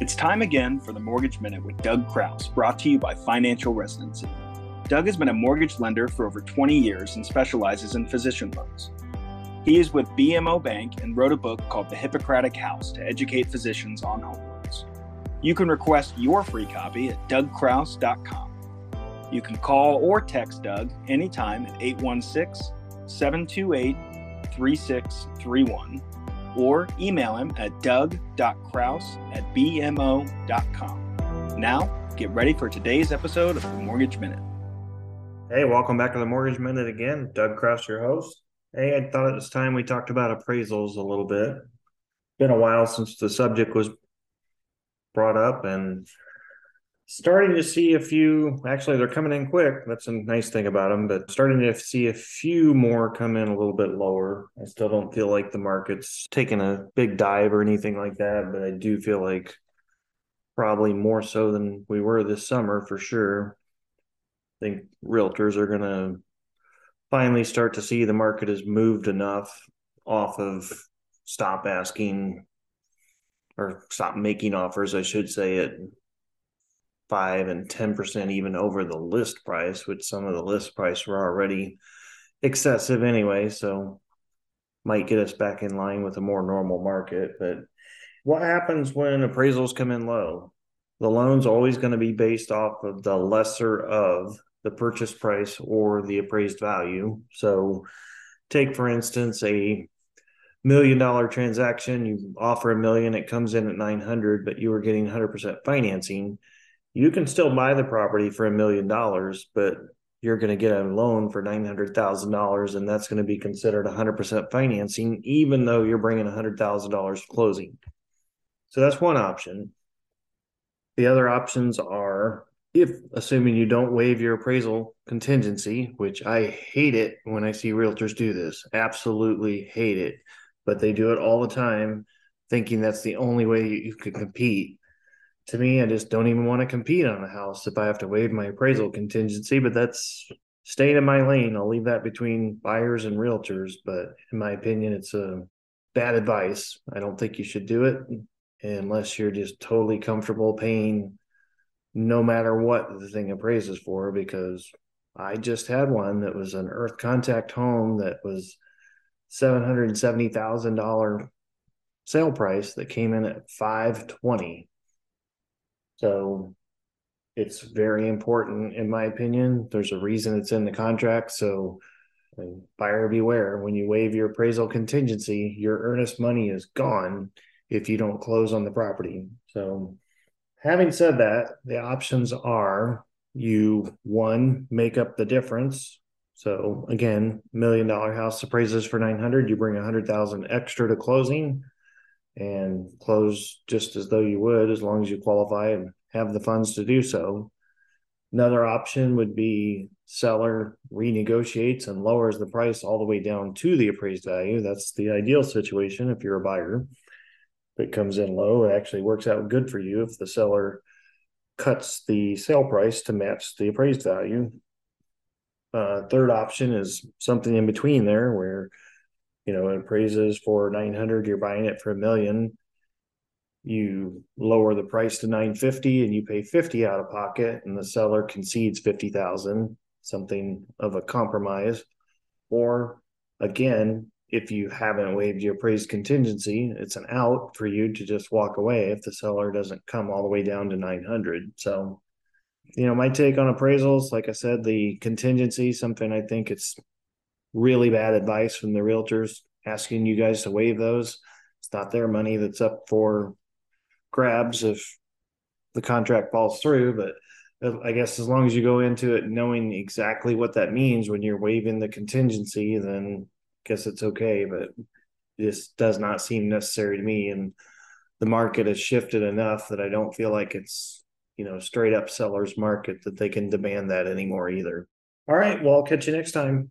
It's time again for the Mortgage Minute with Doug Crouse, brought to you by Financial Residency. Doug has been a mortgage lender for over 20 years and specializes in physician loans. He is with BMO Bank and wrote a book called The Hippocratic House to educate physicians on home loans. You can request your free copy at dougcrouse.com. You can call or text Doug anytime at 816 728 3631 or email him at doug.crouse at bmo.com. Now, get ready for today's episode of the Mortgage Minute. Hey, welcome back to the Mortgage Minute again. Doug Crouse, your host. Hey, I thought it was time we talked about appraisals a little bit. Been a while since the subject was brought up and starting to see a few actually they're coming in quick. That's a nice thing about them but starting to see a few more come in a little bit lower. I still don't feel like the market's taking a big dive or anything like that but i do feel like probably more so than we were this summer for sure. I think realtors are going to finally start to see the market has moved enough off of stop asking or stop making offers i should say it five and ten percent even over the list price, which some of the list price were already excessive anyway. So might get us back in line with a more normal market. But what happens when appraisals come in low? The loan's always going to be based off of the lesser of the purchase price or the appraised value. So take for instance a million dollar transaction, you offer a million, it comes in at 900, but you were getting 100% financing you can still buy the property for a million dollars, but you're going to get a loan for $900,000 and that's going to be considered 100% financing, even though you're bringing $100,000 to closing. So that's one option. The other options are if, assuming you don't waive your appraisal contingency, which I hate it when I see realtors do this, absolutely hate it, but they do it all the time, thinking that's the only way you can compete to me, I just don't even want to compete on a house if I have to waive my appraisal contingency, but that's staying in my lane. I'll leave that between buyers and realtors. But in my opinion, it's a bad advice. I don't think you should do it unless you're just totally comfortable paying no matter what the thing appraises for, because I just had one that was an earth contact home that was $770,000 sale price that came in at 520 so it's very important, in my opinion. There's a reason it's in the contract. So uh, buyer beware when you waive your appraisal contingency, your earnest money is gone if you don't close on the property. So having said that, the options are you one make up the difference. So again, million dollar house appraises for 900, you bring a hundred thousand extra to closing and close just as though you would as long as you qualify and have the funds to do so. Another option would be seller renegotiates and lowers the price all the way down to the appraised value. That's the ideal situation if you're a buyer. If it comes in low, it actually works out good for you if the seller cuts the sale price to match the appraised value. Uh, third option is something in between there where you know, appraises for 900, you're buying it for a million. You lower the price to 950 and you pay 50 out of pocket and the seller concedes 50,000, something of a compromise. Or again, if you haven't waived your appraised contingency, it's an out for you to just walk away if the seller doesn't come all the way down to 900. So, you know, my take on appraisals, like I said, the contingency, something I think it's really bad advice from the realtors asking you guys to waive those. It's not their money that's up for grabs if the contract falls through. But I guess as long as you go into it knowing exactly what that means when you're waiving the contingency, then I guess it's okay. But this does not seem necessary to me. And the market has shifted enough that I don't feel like it's, you know, straight up seller's market that they can demand that anymore either. All right. Well, I'll catch you next time.